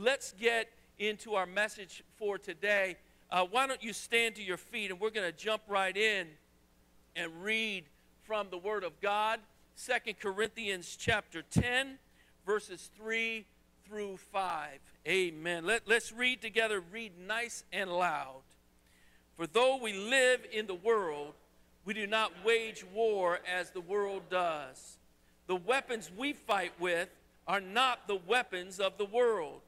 let's get into our message for today. Uh, why don't you stand to your feet and we're going to jump right in and read from the Word of God. Second Corinthians chapter 10, verses 3 through 5. Amen. Let, let's read together, read nice and loud. For though we live in the world, we do not wage war as the world does. The weapons we fight with are not the weapons of the world.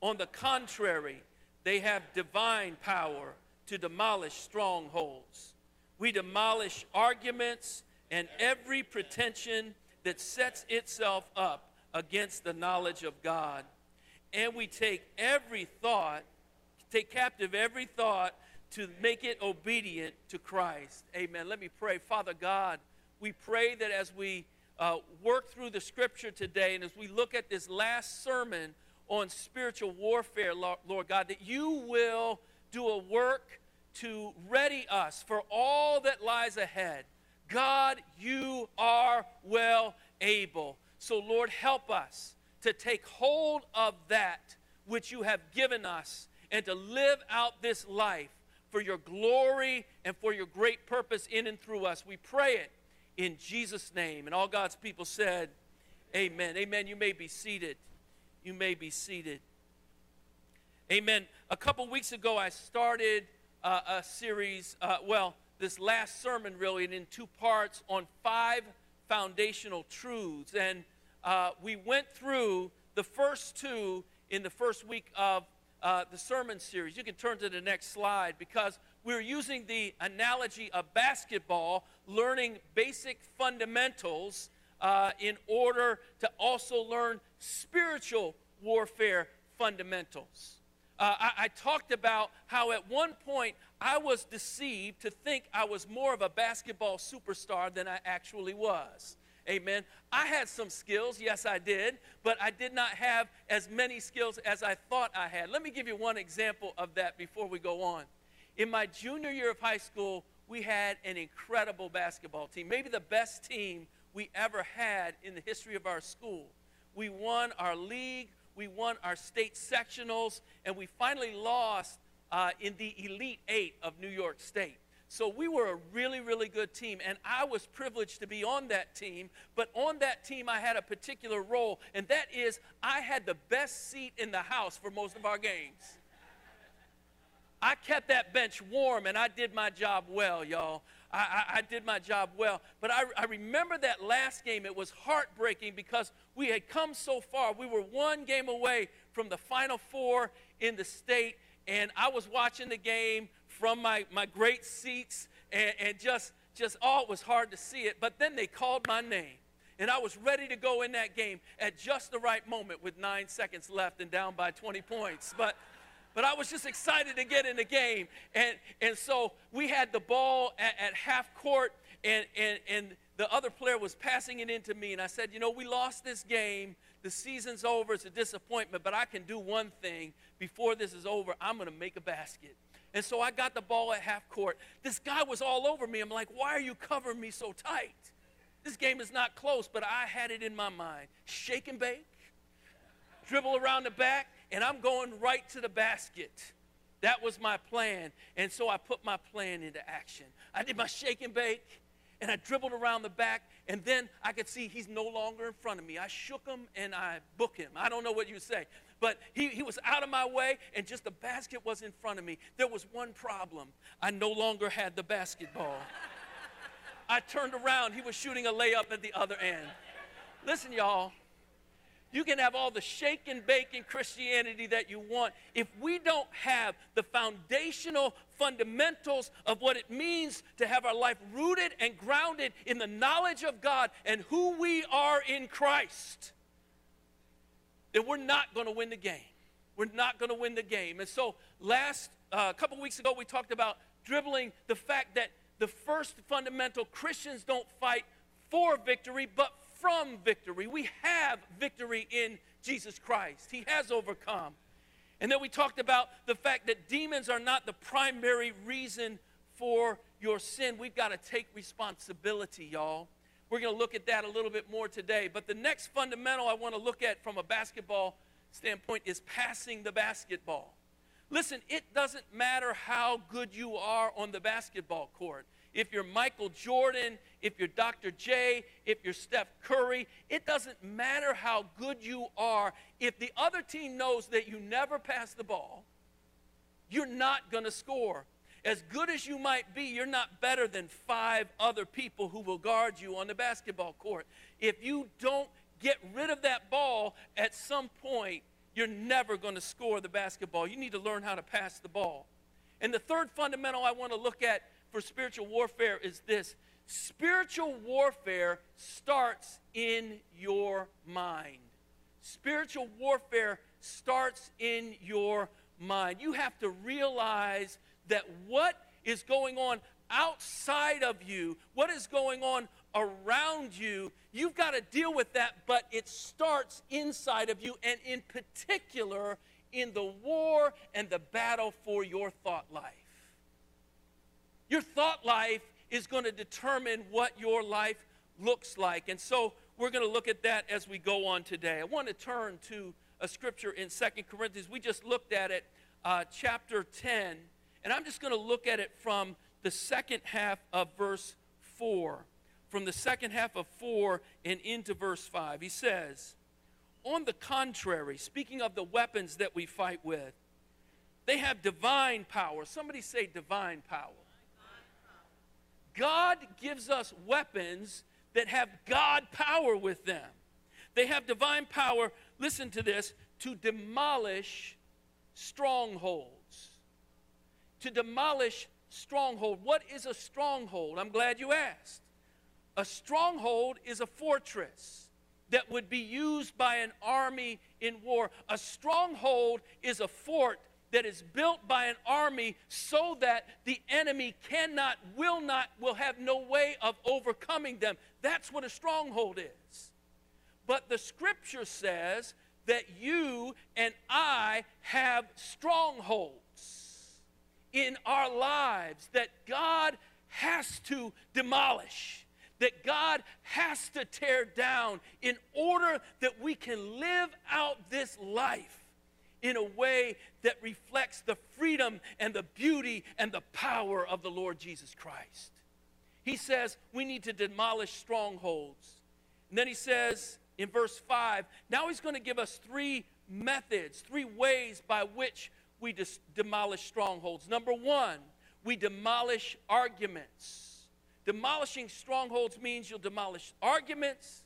On the contrary, they have divine power to demolish strongholds. We demolish arguments and every pretension that sets itself up against the knowledge of God. And we take every thought, take captive every thought to make it obedient to Christ. Amen. Let me pray. Father God, we pray that as we uh, work through the scripture today and as we look at this last sermon on spiritual warfare, Lord God, that you will do a work to ready us for all that lies ahead. God, you are well able. So, Lord, help us to take hold of that which you have given us and to live out this life for your glory and for your great purpose in and through us. We pray it in Jesus' name. And all God's people said, Amen. Amen. You may be seated. You may be seated. Amen. A couple weeks ago, I started uh, a series, uh, well, this last sermon really, and in two parts on five foundational truths. And uh, we went through the first two in the first week of uh, the sermon series. You can turn to the next slide because we're using the analogy of basketball, learning basic fundamentals uh, in order to also learn spiritual warfare fundamentals. Uh, I, I talked about how at one point I was deceived to think I was more of a basketball superstar than I actually was. Amen. I had some skills, yes, I did, but I did not have as many skills as I thought I had. Let me give you one example of that before we go on. In my junior year of high school, we had an incredible basketball team, maybe the best team we ever had in the history of our school. We won our league, we won our state sectionals, and we finally lost uh, in the Elite Eight of New York State. So we were a really, really good team, and I was privileged to be on that team. But on that team, I had a particular role, and that is I had the best seat in the house for most of our games. I kept that bench warm, and I did my job well, y'all. I, I, I did my job well. But I, I remember that last game. It was heartbreaking because we had come so far. We were one game away from the Final Four in the state, and I was watching the game from my, my great seats and, and just, just, oh, it was hard to see it. But then they called my name. And I was ready to go in that game at just the right moment with nine seconds left and down by 20 points. But, but I was just excited to get in the game. And, and so we had the ball at, at half court, and, and, and the other player was passing it into me. And I said, You know, we lost this game. The season's over. It's a disappointment, but I can do one thing before this is over. I'm going to make a basket. And so I got the ball at half court. This guy was all over me. I'm like, why are you covering me so tight? This game is not close, but I had it in my mind. Shake and bake, dribble around the back, and I'm going right to the basket. That was my plan. And so I put my plan into action. I did my shake and bake, and I dribbled around the back, and then I could see he's no longer in front of me. I shook him and I book him. I don't know what you say, but he, he was out of my way, and just the basket was in front of me. There was one problem I no longer had the basketball. I turned around, he was shooting a layup at the other end. Listen, y'all, you can have all the shake and bake in Christianity that you want. If we don't have the foundational fundamentals of what it means to have our life rooted and grounded in the knowledge of God and who we are in Christ, then we're not going to win the game. We're not going to win the game. And so, last uh, couple weeks ago, we talked about dribbling the fact that the first fundamental Christians don't fight for victory, but from victory. We have victory in Jesus Christ, He has overcome. And then we talked about the fact that demons are not the primary reason for your sin. We've got to take responsibility, y'all. We're going to look at that a little bit more today. But the next fundamental I want to look at from a basketball standpoint is passing the basketball. Listen, it doesn't matter how good you are on the basketball court. If you're Michael Jordan, if you're Dr. J, if you're Steph Curry, it doesn't matter how good you are. If the other team knows that you never pass the ball, you're not going to score. As good as you might be, you're not better than five other people who will guard you on the basketball court. If you don't get rid of that ball at some point, you're never going to score the basketball. You need to learn how to pass the ball. And the third fundamental I want to look at for spiritual warfare is this spiritual warfare starts in your mind. Spiritual warfare starts in your mind. You have to realize that what is going on outside of you, what is going on around you, you've got to deal with that, but it starts inside of you, and in particular, in the war and the battle for your thought life. Your thought life is going to determine what your life looks like. And so we're going to look at that as we go on today. I want to turn to a scripture in Second Corinthians. We just looked at it, uh, chapter 10, and I'm just going to look at it from the second half of verse 4. From the second half of 4 and into verse 5. He says, On the contrary, speaking of the weapons that we fight with, they have divine power. Somebody say divine power. God gives us weapons that have God power with them. They have divine power, listen to this, to demolish strongholds. To demolish stronghold. What is a stronghold? I'm glad you asked. A stronghold is a fortress that would be used by an army in war. A stronghold is a fort that is built by an army so that the enemy cannot, will not, will have no way of overcoming them. That's what a stronghold is. But the scripture says that you and I have strongholds in our lives that God has to demolish, that God has to tear down in order that we can live out this life in a way that reflects the freedom and the beauty and the power of the Lord Jesus Christ. He says we need to demolish strongholds. And then he says in verse 5, now he's going to give us three methods, three ways by which we dis- demolish strongholds. Number one, we demolish arguments. Demolishing strongholds means you'll demolish arguments,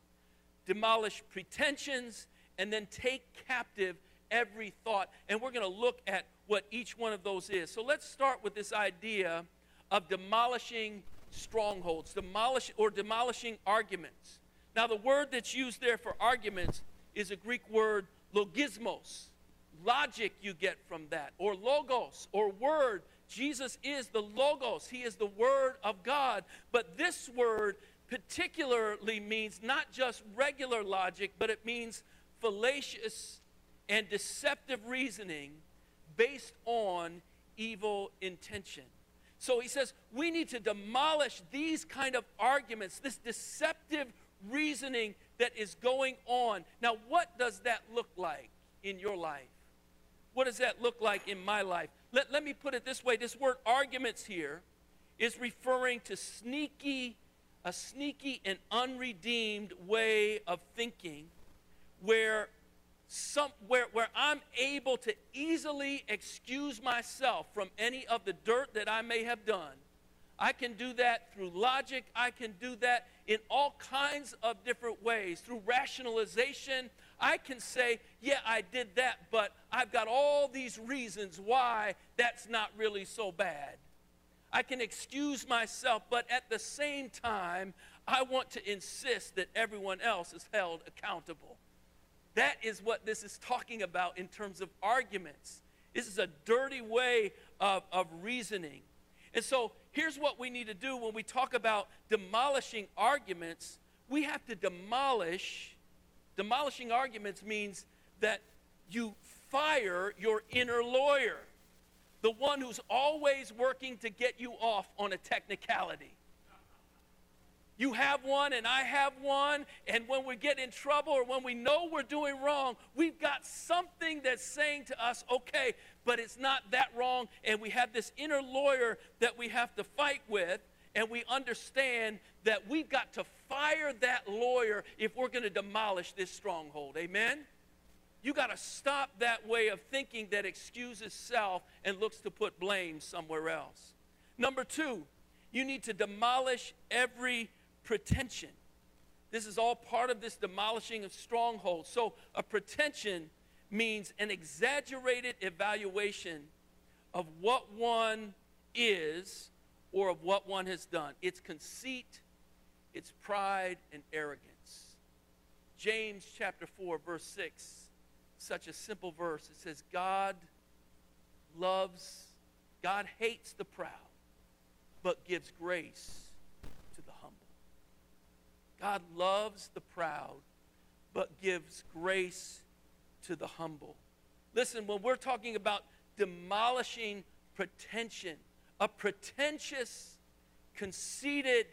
demolish pretensions, and then take captive every thought. And we're going to look at what each one of those is. So let's start with this idea of demolishing strongholds, demolish or demolishing arguments. Now, the word that's used there for arguments is a Greek word logismos. Logic you get from that, or logos, or word. Jesus is the logos, he is the word of God. But this word particularly means not just regular logic, but it means fallacious and deceptive reasoning based on evil intention. So he says we need to demolish these kind of arguments, this deceptive reasoning that is going on. Now, what does that look like in your life? What does that look like in my life? Let, let me put it this way this word arguments here is referring to sneaky, a sneaky and unredeemed way of thinking where some, where, where I'm able to easily excuse myself from any of the dirt that I may have done. I can do that through logic. I can do that in all kinds of different ways. Through rationalization, I can say, yeah, I did that, but I've got all these reasons why that's not really so bad. I can excuse myself, but at the same time, I want to insist that everyone else is held accountable. That is what this is talking about in terms of arguments. This is a dirty way of, of reasoning. And so here's what we need to do when we talk about demolishing arguments. We have to demolish, demolishing arguments means that you fire your inner lawyer, the one who's always working to get you off on a technicality. You have one and I have one, and when we get in trouble or when we know we're doing wrong, we've got something that's saying to us, okay, but it's not that wrong, and we have this inner lawyer that we have to fight with, and we understand that we've got to fire that lawyer if we're going to demolish this stronghold. Amen? You got to stop that way of thinking that excuses self and looks to put blame somewhere else. Number two, you need to demolish every pretension. This is all part of this demolishing of strongholds. So, a pretension means an exaggerated evaluation of what one is or of what one has done. It's conceit, it's pride, and arrogance. James chapter 4, verse 6, such a simple verse. It says, God loves, God hates the proud, but gives grace God loves the proud, but gives grace to the humble. Listen, when we're talking about demolishing pretension, a pretentious, conceited,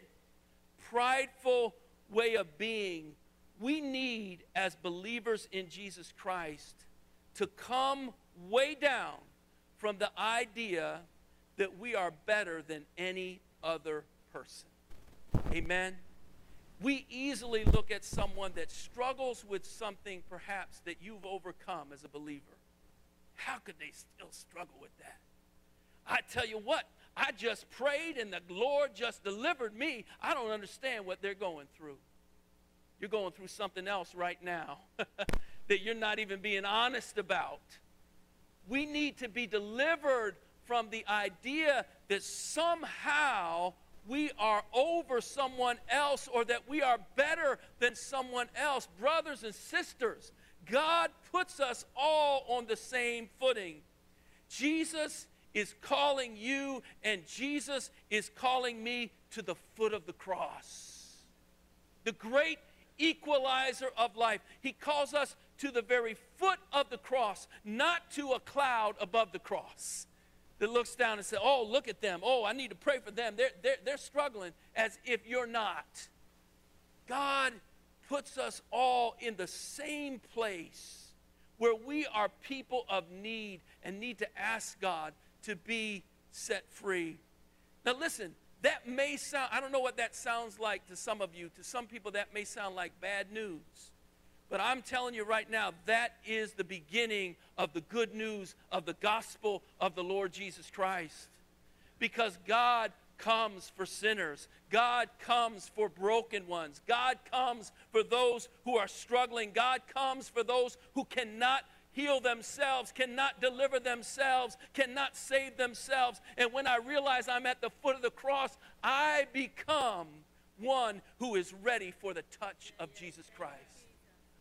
prideful way of being, we need, as believers in Jesus Christ, to come way down from the idea that we are better than any other person. Amen we easily look at someone that struggles with something perhaps that you've overcome as a believer. How could they still struggle with that? I tell you what, I just prayed and the Lord just delivered me. I don't understand what they're going through. You're going through something else right now that you're not even being honest about. We need to be delivered from the idea that somehow we are over someone else or that we are better than someone else. Brothers and sisters, God puts us all on the same footing. Jesus is calling you, and Jesus is calling me to the foot of the cross. The great equalizer of life. He calls us to the very foot of the cross, not to a cloud above the cross that looks down and says, Oh, look at them. Oh, I need to pray for them. They're, they're, they're struggling as if you're not. God puts us all in the same place where we are people of need and need to ask God to be set free. Now, listen, that may sound, I don't know what that sounds like to some of you. To some people, that may sound like bad news. But I'm telling you right now, that is the beginning of the good news of the gospel of the Lord Jesus Christ. Because God comes for sinners. God comes for broken ones. God comes for those who are struggling. God comes for those who cannot heal themselves, cannot deliver themselves, cannot save themselves. And when I realize I'm at the foot of the cross, I become one who is ready for the touch of Jesus Christ.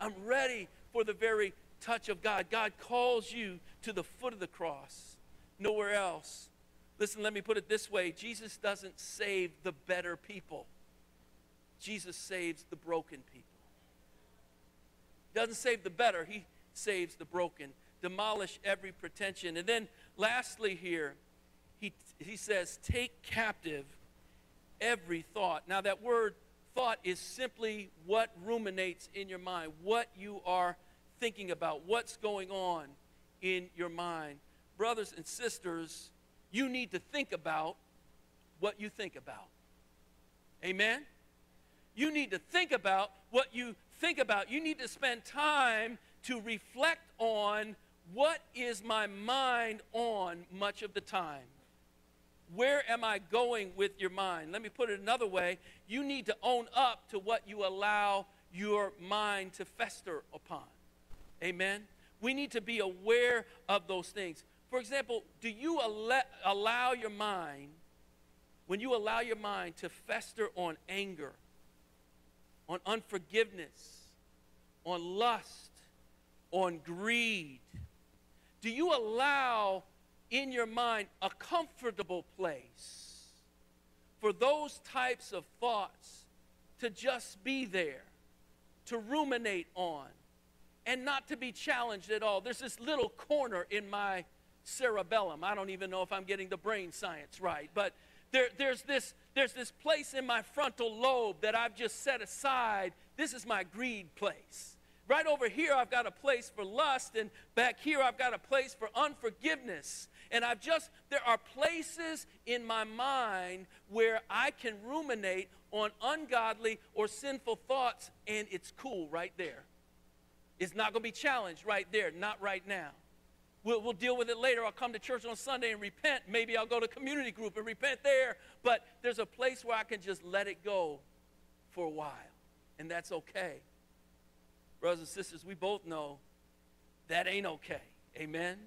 I'm ready for the very touch of God. God calls you to the foot of the cross, nowhere else. Listen, let me put it this way Jesus doesn't save the better people, Jesus saves the broken people. He doesn't save the better, He saves the broken. Demolish every pretension. And then, lastly, here, he, he says, take captive every thought. Now, that word thought is simply what ruminates in your mind, what you are thinking about, what's going on in your mind. Brothers and sisters, you need to think about what you think about. Amen? You need to think about what you think about. You need to spend time to reflect on what is my mind on much of the time. Where am I going with your mind? Let me put it another way. You need to own up to what you allow your mind to fester upon. Amen? We need to be aware of those things. For example, do you allow your mind, when you allow your mind to fester on anger, on unforgiveness, on lust, on greed, do you allow in your mind a comfortable place for those types of thoughts to just be there, to ruminate on, and not to be challenged at all. There's this little corner in my cerebellum. I don't even know if I'm getting the brain science right, but There, there's, this, there's this place in my frontal lobe that I've just set aside. This is my greed place. Right over here, I've got a place for lust, and back here, I've got a place for unforgiveness. And I've just, there are places in my mind where I can ruminate on ungodly or sinful thoughts, and it's cool right there. It's not going to be challenged right there, not right now. We'll, we'll deal with it later. I'll come to church on Sunday and repent. Maybe I'll go to community group and repent there. But there's a place where I can just let it go for a while, and that's okay. Brothers and sisters, we both know that ain't okay. Amen?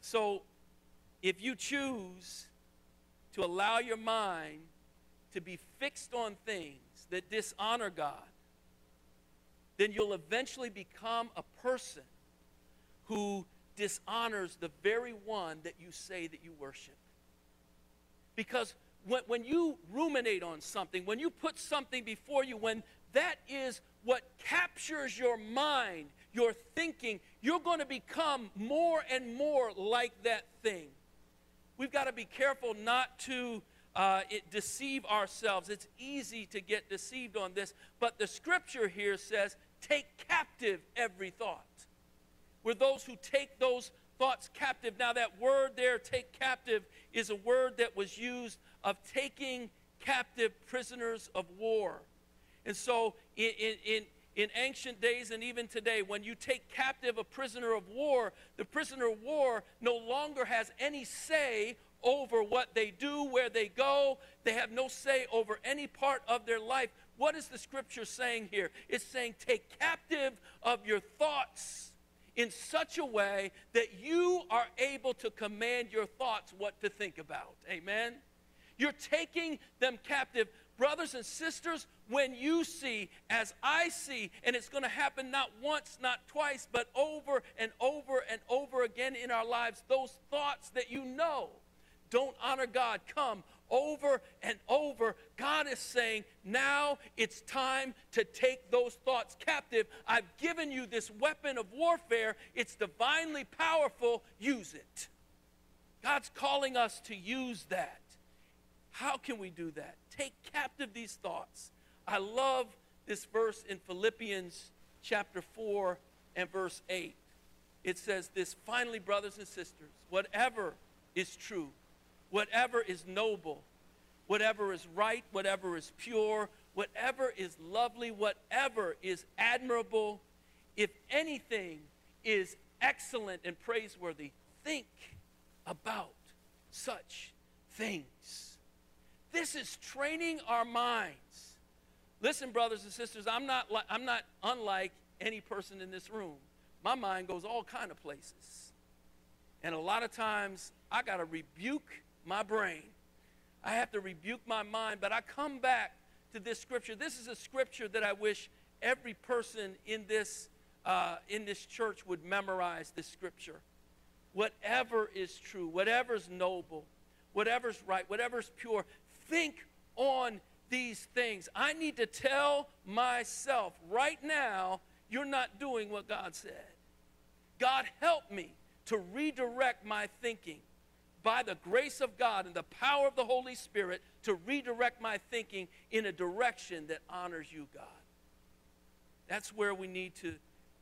So if you choose to allow your mind to be fixed on things that dishonor God, then you'll eventually become a person who dishonors the very one that you say that you worship. Because when, when you ruminate on something, when you put something before you, when that is what captures your mind, your thinking, you're going to become more and more like that thing. We've got to be careful not to uh, it, deceive ourselves. It's easy to get deceived on this, but the scripture here says, take captive every thought. We're those who take those thoughts captive. Now, that word there, take captive, is a word that was used of taking captive prisoners of war. And so, in, in, in ancient days and even today, when you take captive a prisoner of war, the prisoner of war no longer has any say over what they do, where they go. They have no say over any part of their life. What is the scripture saying here? It's saying, take captive of your thoughts in such a way that you are able to command your thoughts what to think about. Amen? You're taking them captive brothers and sisters, when you see, as I see, and it's going to happen not once, not twice, but over and over and over again in our lives, those thoughts that you know don't honor God come over and over. God is saying, now it's time to take those thoughts captive. I've given you this weapon of warfare, it's divinely powerful. Use it. God's calling us to use that. How can we do that? Take captive these thoughts. I love this verse in Philippians chapter 4 and verse 8. It says this finally, brothers and sisters, whatever is true, whatever is noble, whatever is right, whatever is pure, whatever is lovely, whatever is admirable, if anything is excellent and praiseworthy, think about such things. This is training our minds. Listen, brothers and sisters, I'm not, li- I'm not unlike any person in this room. My mind goes all kind of places. And a lot of times I got to rebuke my brain. I have to rebuke my mind, but I come back to this scripture. This is a scripture that I wish every person in this, uh, in this church would memorize this scripture. Whatever is true, whatever's noble, whatever's right, whatever's pure, think on these things. I need to tell myself right now, you're not doing what God said. God, help me to redirect my thinking by the grace of God and the power of the Holy Spirit to redirect my thinking in a direction that honors you, God. That's where we need to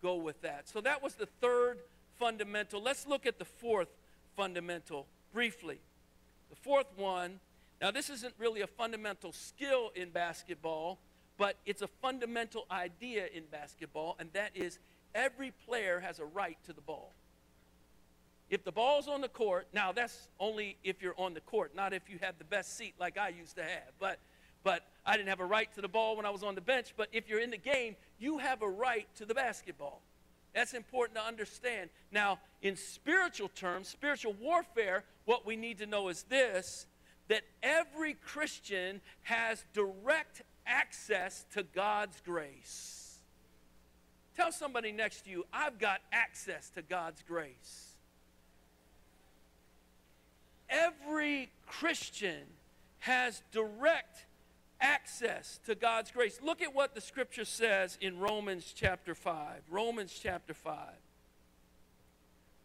go with that. So that was the third fundamental. Let's look at the fourth fundamental briefly. The fourth one now, this isn't really a fundamental skill in basketball, but it's a fundamental idea in basketball, and that is every player has a right to the ball. If the ball's on the court, now that's only if you're on the court, not if you have the best seat like I used to have. But but I didn't have a right to the ball when I was on the bench, but if you're in the game, you have a right to the basketball. That's important to understand. Now, in spiritual terms, spiritual warfare, what we need to know is this that every Christian has direct access to God's grace. Tell somebody next to you, I've got access to God's grace. Every Christian has direct access to God's grace. Look at what the scripture says in Romans chapter 5. Romans chapter 5.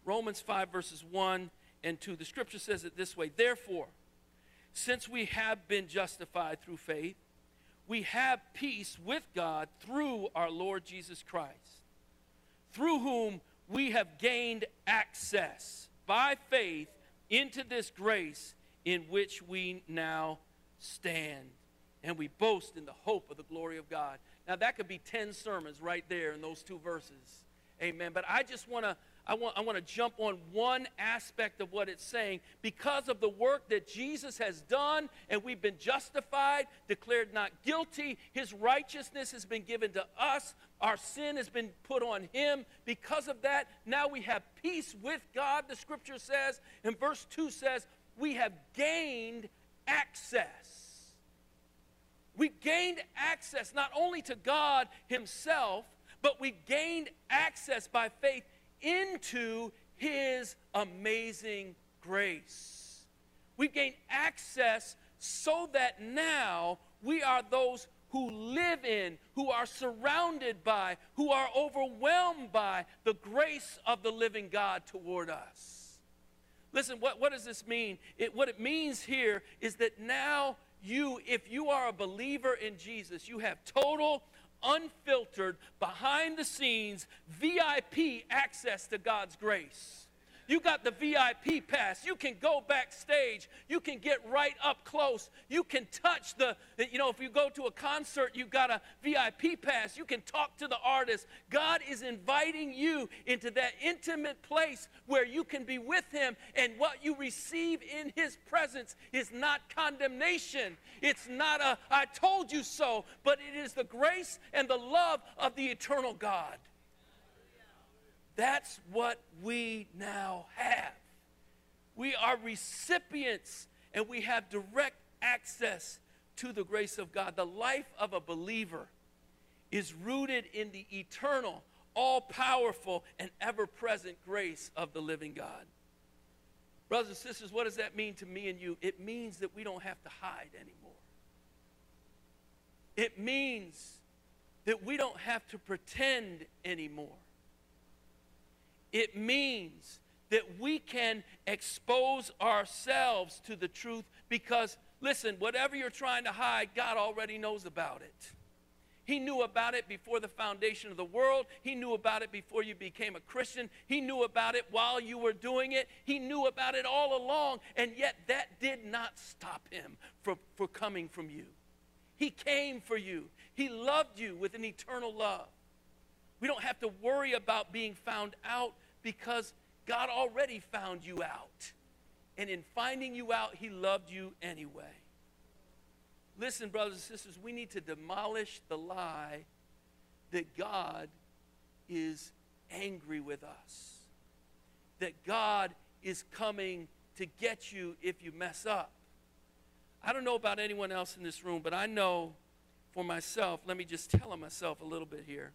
Romans 5, verses 1 and 2. The scripture says it this way Therefore, since we have been justified through faith, we have peace with God through our Lord Jesus Christ, through whom we have gained access by faith into this grace in which we now stand. And we boast in the hope of the glory of God. Now, that could be 10 sermons right there in those two verses. Amen. But I just want to I want, I want to jump on one aspect of what it's saying. Because of the work that Jesus has done, and we've been justified, declared not guilty, his righteousness has been given to us, our sin has been put on him. Because of that, now we have peace with God, the scripture says. And verse 2 says, We have gained access. We gained access not only to God himself, but we gained access by faith into his amazing grace. We gain access so that now we are those who live in, who are surrounded by, who are overwhelmed by the grace of the living God toward us. Listen, what, what does this mean? It, what it means here is that now you, if you are a believer in Jesus, you have total unfiltered, behind the scenes, VIP access to God's grace. You got the VIP pass. You can go backstage. You can get right up close. You can touch the, you know, if you go to a concert, you got a VIP pass. You can talk to the artist. God is inviting you into that intimate place where you can be with Him. And what you receive in His presence is not condemnation. It's not a, I told you so, but it is the grace and the love of the eternal God. That's what we now have. We are recipients and we have direct access to the grace of God. The life of a believer is rooted in the eternal, all powerful, and ever present grace of the living God. Brothers and sisters, what does that mean to me and you? It means that we don't have to hide anymore. It means that we don't have to pretend anymore. It means that we can expose ourselves to the truth because, listen, whatever you're trying to hide, God already knows about it. He knew about it before the foundation of the world. He knew about it before you became a Christian. He knew about it while you were doing it. He knew about it all along, and yet that did not stop him for, for coming from you. He came for you, He loved you with an eternal love. We don't have to worry about being found out because God already found you out. And in finding you out, He loved you anyway. Listen, brothers and sisters, we need to demolish the lie that God is angry with us, that God is coming to get you if you mess up. I don't know about anyone else in this room, but I know for myself, let me just tell myself a little bit here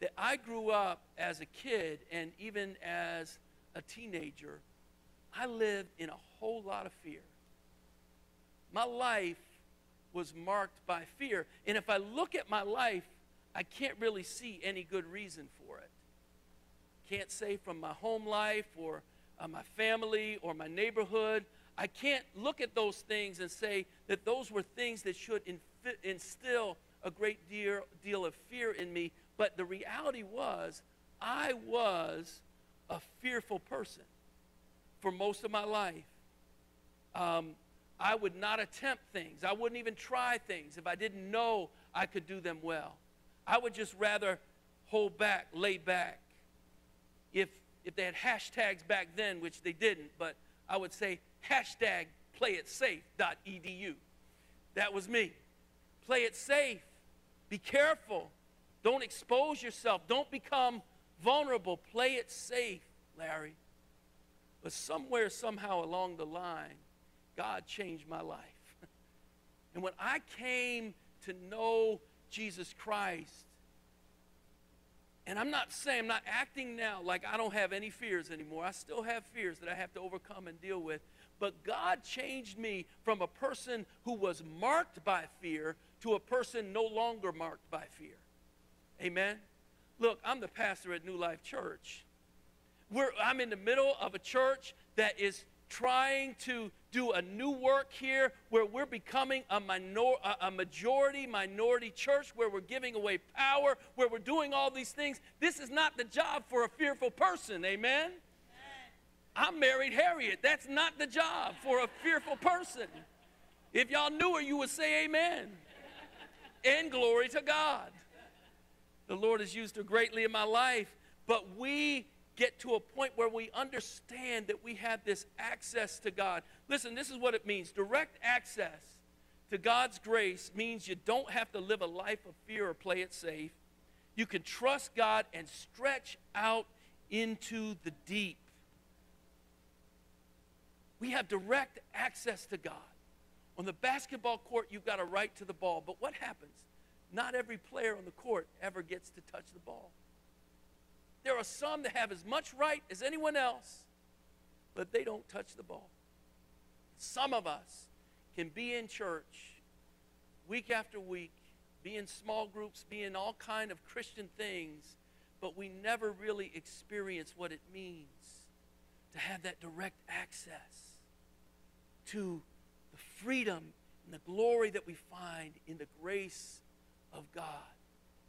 that I grew up as a kid and even as a teenager, I lived in a whole lot of fear. My life was marked by fear. And if I look at my life, I can't really see any good reason for it. Can't say from my home life or uh, my family or my neighborhood. I can't look at those things and say that those were things that should instill a great deal, deal of fear in me but the reality was, I was a fearful person for most of my life. Um, I would not attempt things. I wouldn't even try things if I didn't know I could do them well. I would just rather hold back, lay back. If, if they had hashtags back then, which they didn't, but I would say hashtag playitsafe.edu. That was me. Play it safe. Be careful. Don't expose yourself. Don't become vulnerable. Play it safe, Larry. But somewhere, somehow along the line, God changed my life. and when I came to know Jesus Christ, and I'm not saying, I'm not acting now like I don't have any fears anymore. I still have fears that I have to overcome and deal with. But God changed me from a person who was marked by fear to a person no longer marked by fear. Amen. Look, I'm the pastor at New Life Church. We're, I'm in the middle of a church that is trying to do a new work here where we're becoming a, minor, a, majority minority church, where we're giving away power, where we're doing all these things. This is not the job for a fearful person. Amen? I'm married Harriet. That's not the job for a fearful person. If y'all knew her, you would say amen. And glory to God. The Lord has used her greatly in my life, but we get to a point where we understand that we have this access to God. Listen, this is what it means direct access to God's grace means you don't have to live a life of fear or play it safe. You can trust God and stretch out into the deep. We have direct access to God. On the basketball court, you've got a right to the ball. But what happens? Not every player on the court ever gets to touch the ball. There are some that have as much right as anyone else, but they don't touch the ball. Some of us can be in church week after week, be in small groups, be in all kind of Christian things, but we never really experience what it means to have that direct access to the freedom and the glory that we find in the grace of God.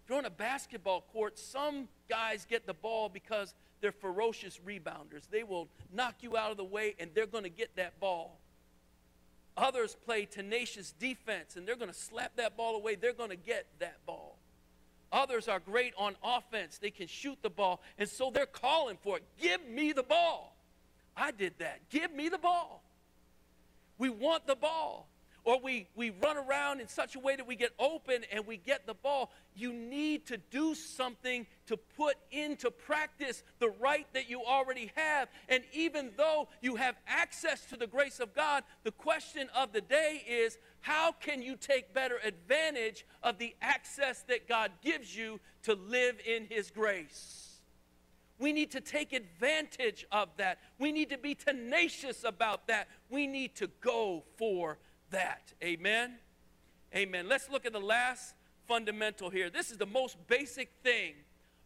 If you're on a basketball court, some guys get the ball because they're ferocious rebounders. They will knock you out of the way and they're going to get that ball. Others play tenacious defense and they're going to slap that ball away. They're going to get that ball. Others are great on offense. They can shoot the ball, and so they're calling for it. Give me the ball. I did that. Give me the ball. We want the ball or we, we run around in such a way that we get open and we get the ball. You need to do something to put into practice the right that you already have. And even though you have access to the grace of God, the question of the day is how can you take better advantage of the access that God gives you to live in His grace? We need to take advantage of that. We need to be tenacious about that. We need to go for that. Amen? Amen. Let's look at the last fundamental here. This is the most basic thing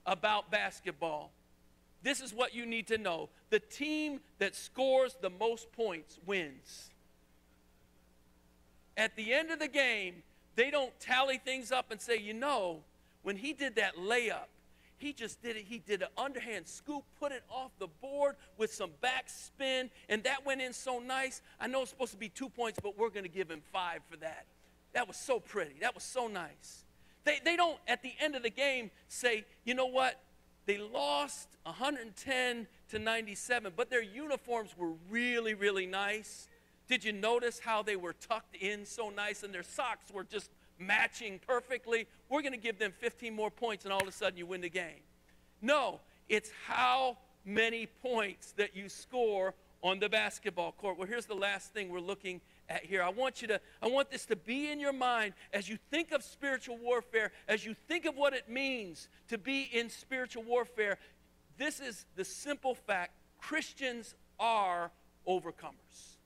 about basketball. This is what you need to know the team that scores the most points wins. At the end of the game, they don't tally things up and say, you know, when he did that layup, he just did it. He did an underhand scoop, put it off the board with some back spin, and that went in so nice. I know it's supposed to be two points, but we're going to give him five for that. That was so pretty. That was so nice. They, they don't, at the end of the game, say, you know what? They lost 110 to 97, but their uniforms were really, really nice. Did you notice how they were tucked in so nice and their socks were just matching perfectly, we're going to give them 15 more points and all of a sudden you win the game. No, it's how many points that you score on the basketball court. Well, here's the last thing we're looking at here. I want you to I want this to be in your mind as you think of spiritual warfare, as you think of what it means to be in spiritual warfare. This is the simple fact Christians are overcomers.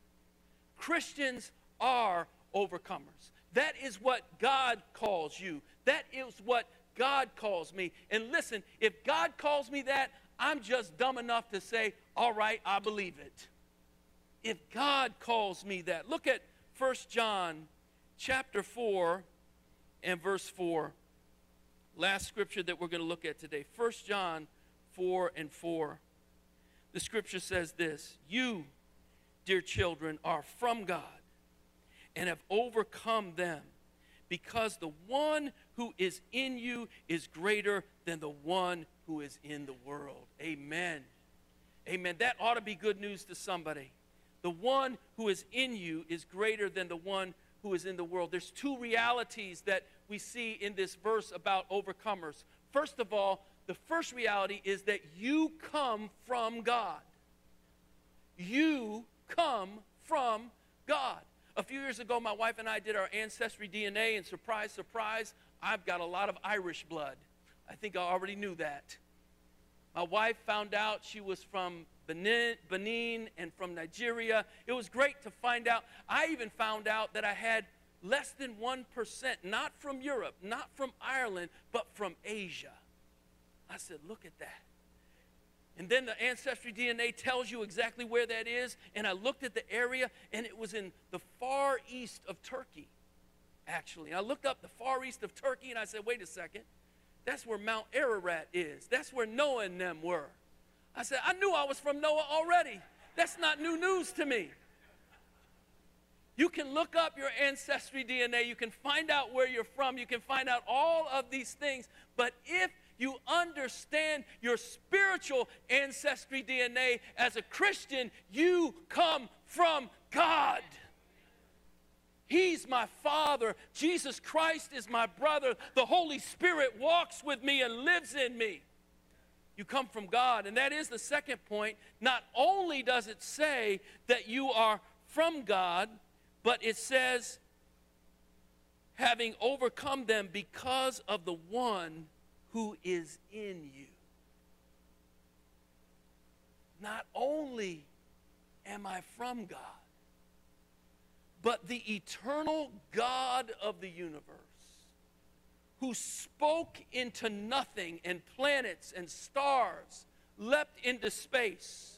Christians are overcomers. That is what God calls you. That is what God calls me. And listen, if God calls me that, I'm just dumb enough to say, all right, I believe it. If God calls me that. Look at 1 John chapter 4 and verse 4. Last scripture that we're going to look at today. 1 John 4 and 4. The scripture says this You, dear children, are from God and have overcome them because the one who is in you is greater than the one who is in the world. Amen. Amen. That ought to be good news to somebody. The one who is in you is greater than the one who is in the world. There's two realities that we see in this verse about overcomers. First of all, the first reality is that you come from God. You come from God. A few years ago, my wife and I did our ancestry DNA, and surprise, surprise, I've got a lot of Irish blood. I think I already knew that. My wife found out she was from Benin, Benin and from Nigeria. It was great to find out. I even found out that I had less than 1%, not from Europe, not from Ireland, but from Asia. I said, look at that. And then the ancestry DNA tells you exactly where that is. And I looked at the area, and it was in the far east of Turkey, actually. And I looked up the far east of Turkey, and I said, wait a second. That's where Mount Ararat is. That's where Noah and them were. I said, I knew I was from Noah already. That's not new news to me. You can look up your ancestry DNA. You can find out where you're from. You can find out all of these things. But if you understand your spiritual ancestry DNA as a Christian, you come from God. He's my Father. Jesus Christ is my brother. The Holy Spirit walks with me and lives in me. You come from God. And that is the second point. Not only does it say that you are from God, but it says, having overcome them because of the one who is in you. Not only am I from God, but the eternal God of the universe, who spoke into nothing and planets and stars leapt into space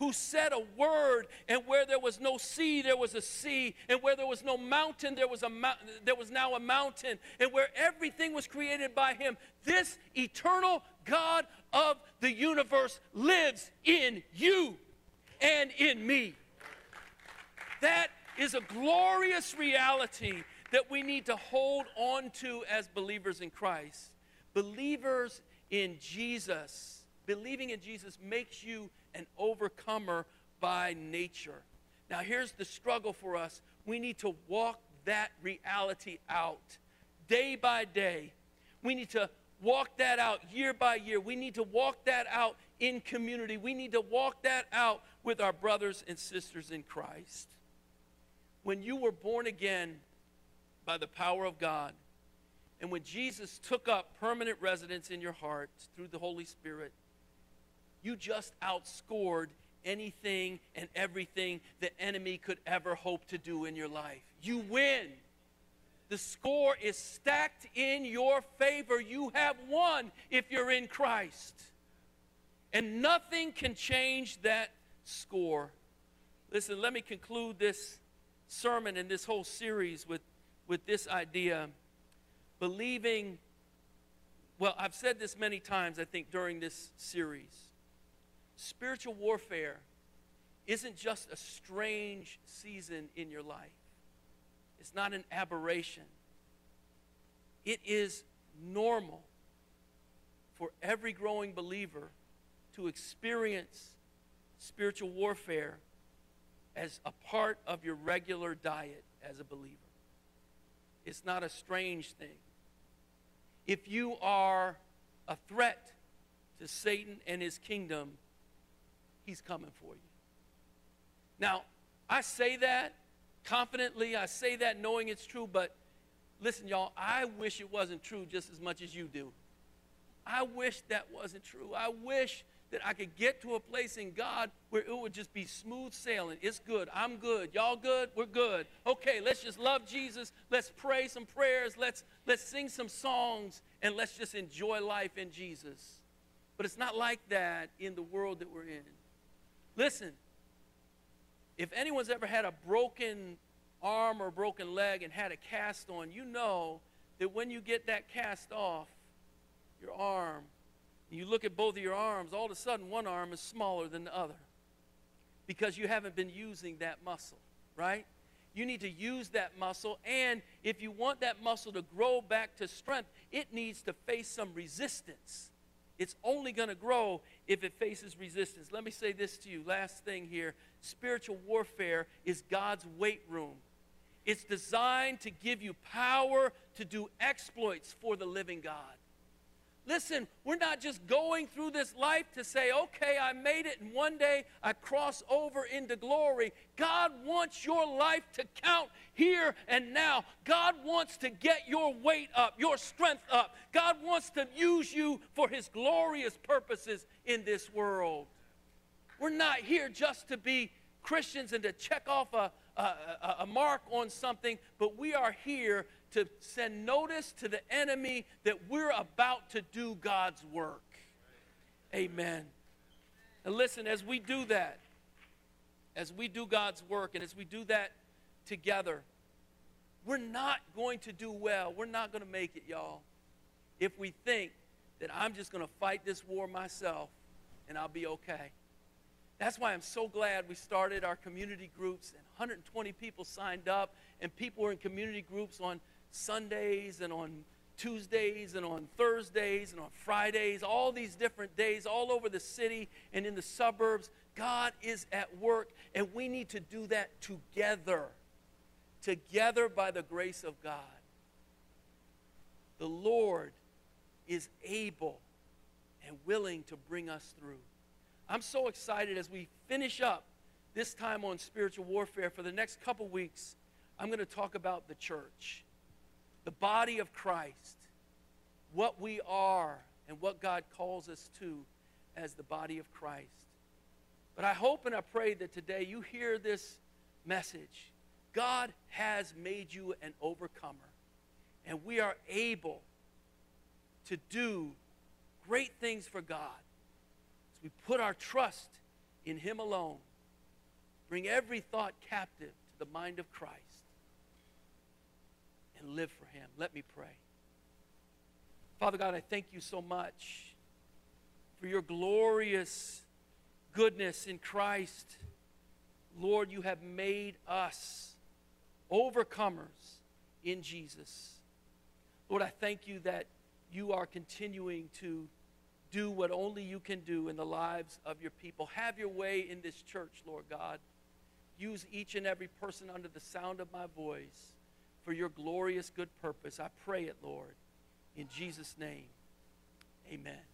who said a word, and where there was no sea, there was a sea, and where there was no mountain, there was, a mo- there was now a mountain, and where everything was created by him. This eternal God of the universe lives in you and in me. That is a glorious reality that we need to hold on to as believers in Christ. Believers in Jesus, believing in Jesus makes you an overcomer by nature. Now, here's the struggle for us we need to walk that reality out day by day. We need to walk that out year by year. We need to walk that out in community. We need to walk that out with our brothers and sisters in Christ. When you were born again by the power of God, and when Jesus took up permanent residence in your heart through the Holy Spirit, you just outscored anything and everything the enemy could ever hope to do in your life. You win. The score is stacked in your favor. You have won if you're in Christ. And nothing can change that score. Listen, let me conclude this sermon and this whole series with, with this idea. Believing, well, I've said this many times, I think, during this series spiritual warfare isn't just a strange season in your life, it's not an aberration. It is normal for every growing believer to experience spiritual warfare as a part of your regular diet as a believer. It's not a strange thing. If you are a threat to Satan and his kingdom, He's coming for you. Now, I say that confidently, I say that knowing it's true, but listen, y'all, I wish it wasn't true just as much as you do. I wish that wasn't true. I wish that I could get to a place in God where it would just be smooth sailing. It's good. I'm good. Y'all good? We're good. Okay, let's just love Jesus. Let's pray some prayers. Let's let's sing some songs and let's just enjoy life in Jesus. But it's not like that in the world that we're in. Listen, if anyone's ever had a broken arm or broken leg and had a cast on, you know that when you get that cast off your arm, you look at both of your arms, all of a sudden one arm is smaller than the other because you haven't been using that muscle, right? You need to use that muscle, and if you want that muscle to grow back to strength, it needs to face some resistance. It's only going to grow if it faces resistance. Let me say this to you. Last thing here spiritual warfare is God's weight room. It's designed to give you power to do exploits for the living God. Listen, we're not just going through this life to say, okay, I made it, and one day I cross over into glory. God wants your life to count here and now. God wants to get your weight up, your strength up. God wants to use you for his glorious purposes in this world. We're not here just to be Christians and to check off a, a, a mark on something, but we are here to send notice to the enemy that we're about to do God's work. Amen. And listen, as we do that, as we do God's work, and as we do that together, we're not going to do well. We're not going to make it, y'all, if we think that I'm just going to fight this war myself and I'll be okay. That's why I'm so glad we started our community groups and 120 people signed up, and people were in community groups on Sundays and on Tuesdays and on Thursdays and on Fridays, all these different days, all over the city and in the suburbs. God is at work, and we need to do that together. Together by the grace of God. The Lord is able and willing to bring us through. I'm so excited as we finish up this time on spiritual warfare for the next couple weeks. I'm going to talk about the church, the body of Christ, what we are, and what God calls us to as the body of Christ. But I hope and I pray that today you hear this message. God has made you an overcomer, and we are able to do great things for God As we put our trust in Him alone, bring every thought captive to the mind of Christ, and live for Him. Let me pray. Father God, I thank you so much for your glorious goodness in Christ. Lord, you have made us overcomers in Jesus. Lord, I thank you that you are continuing to do what only you can do in the lives of your people. Have your way in this church, Lord God. Use each and every person under the sound of my voice for your glorious good purpose. I pray it, Lord. In Jesus' name, amen.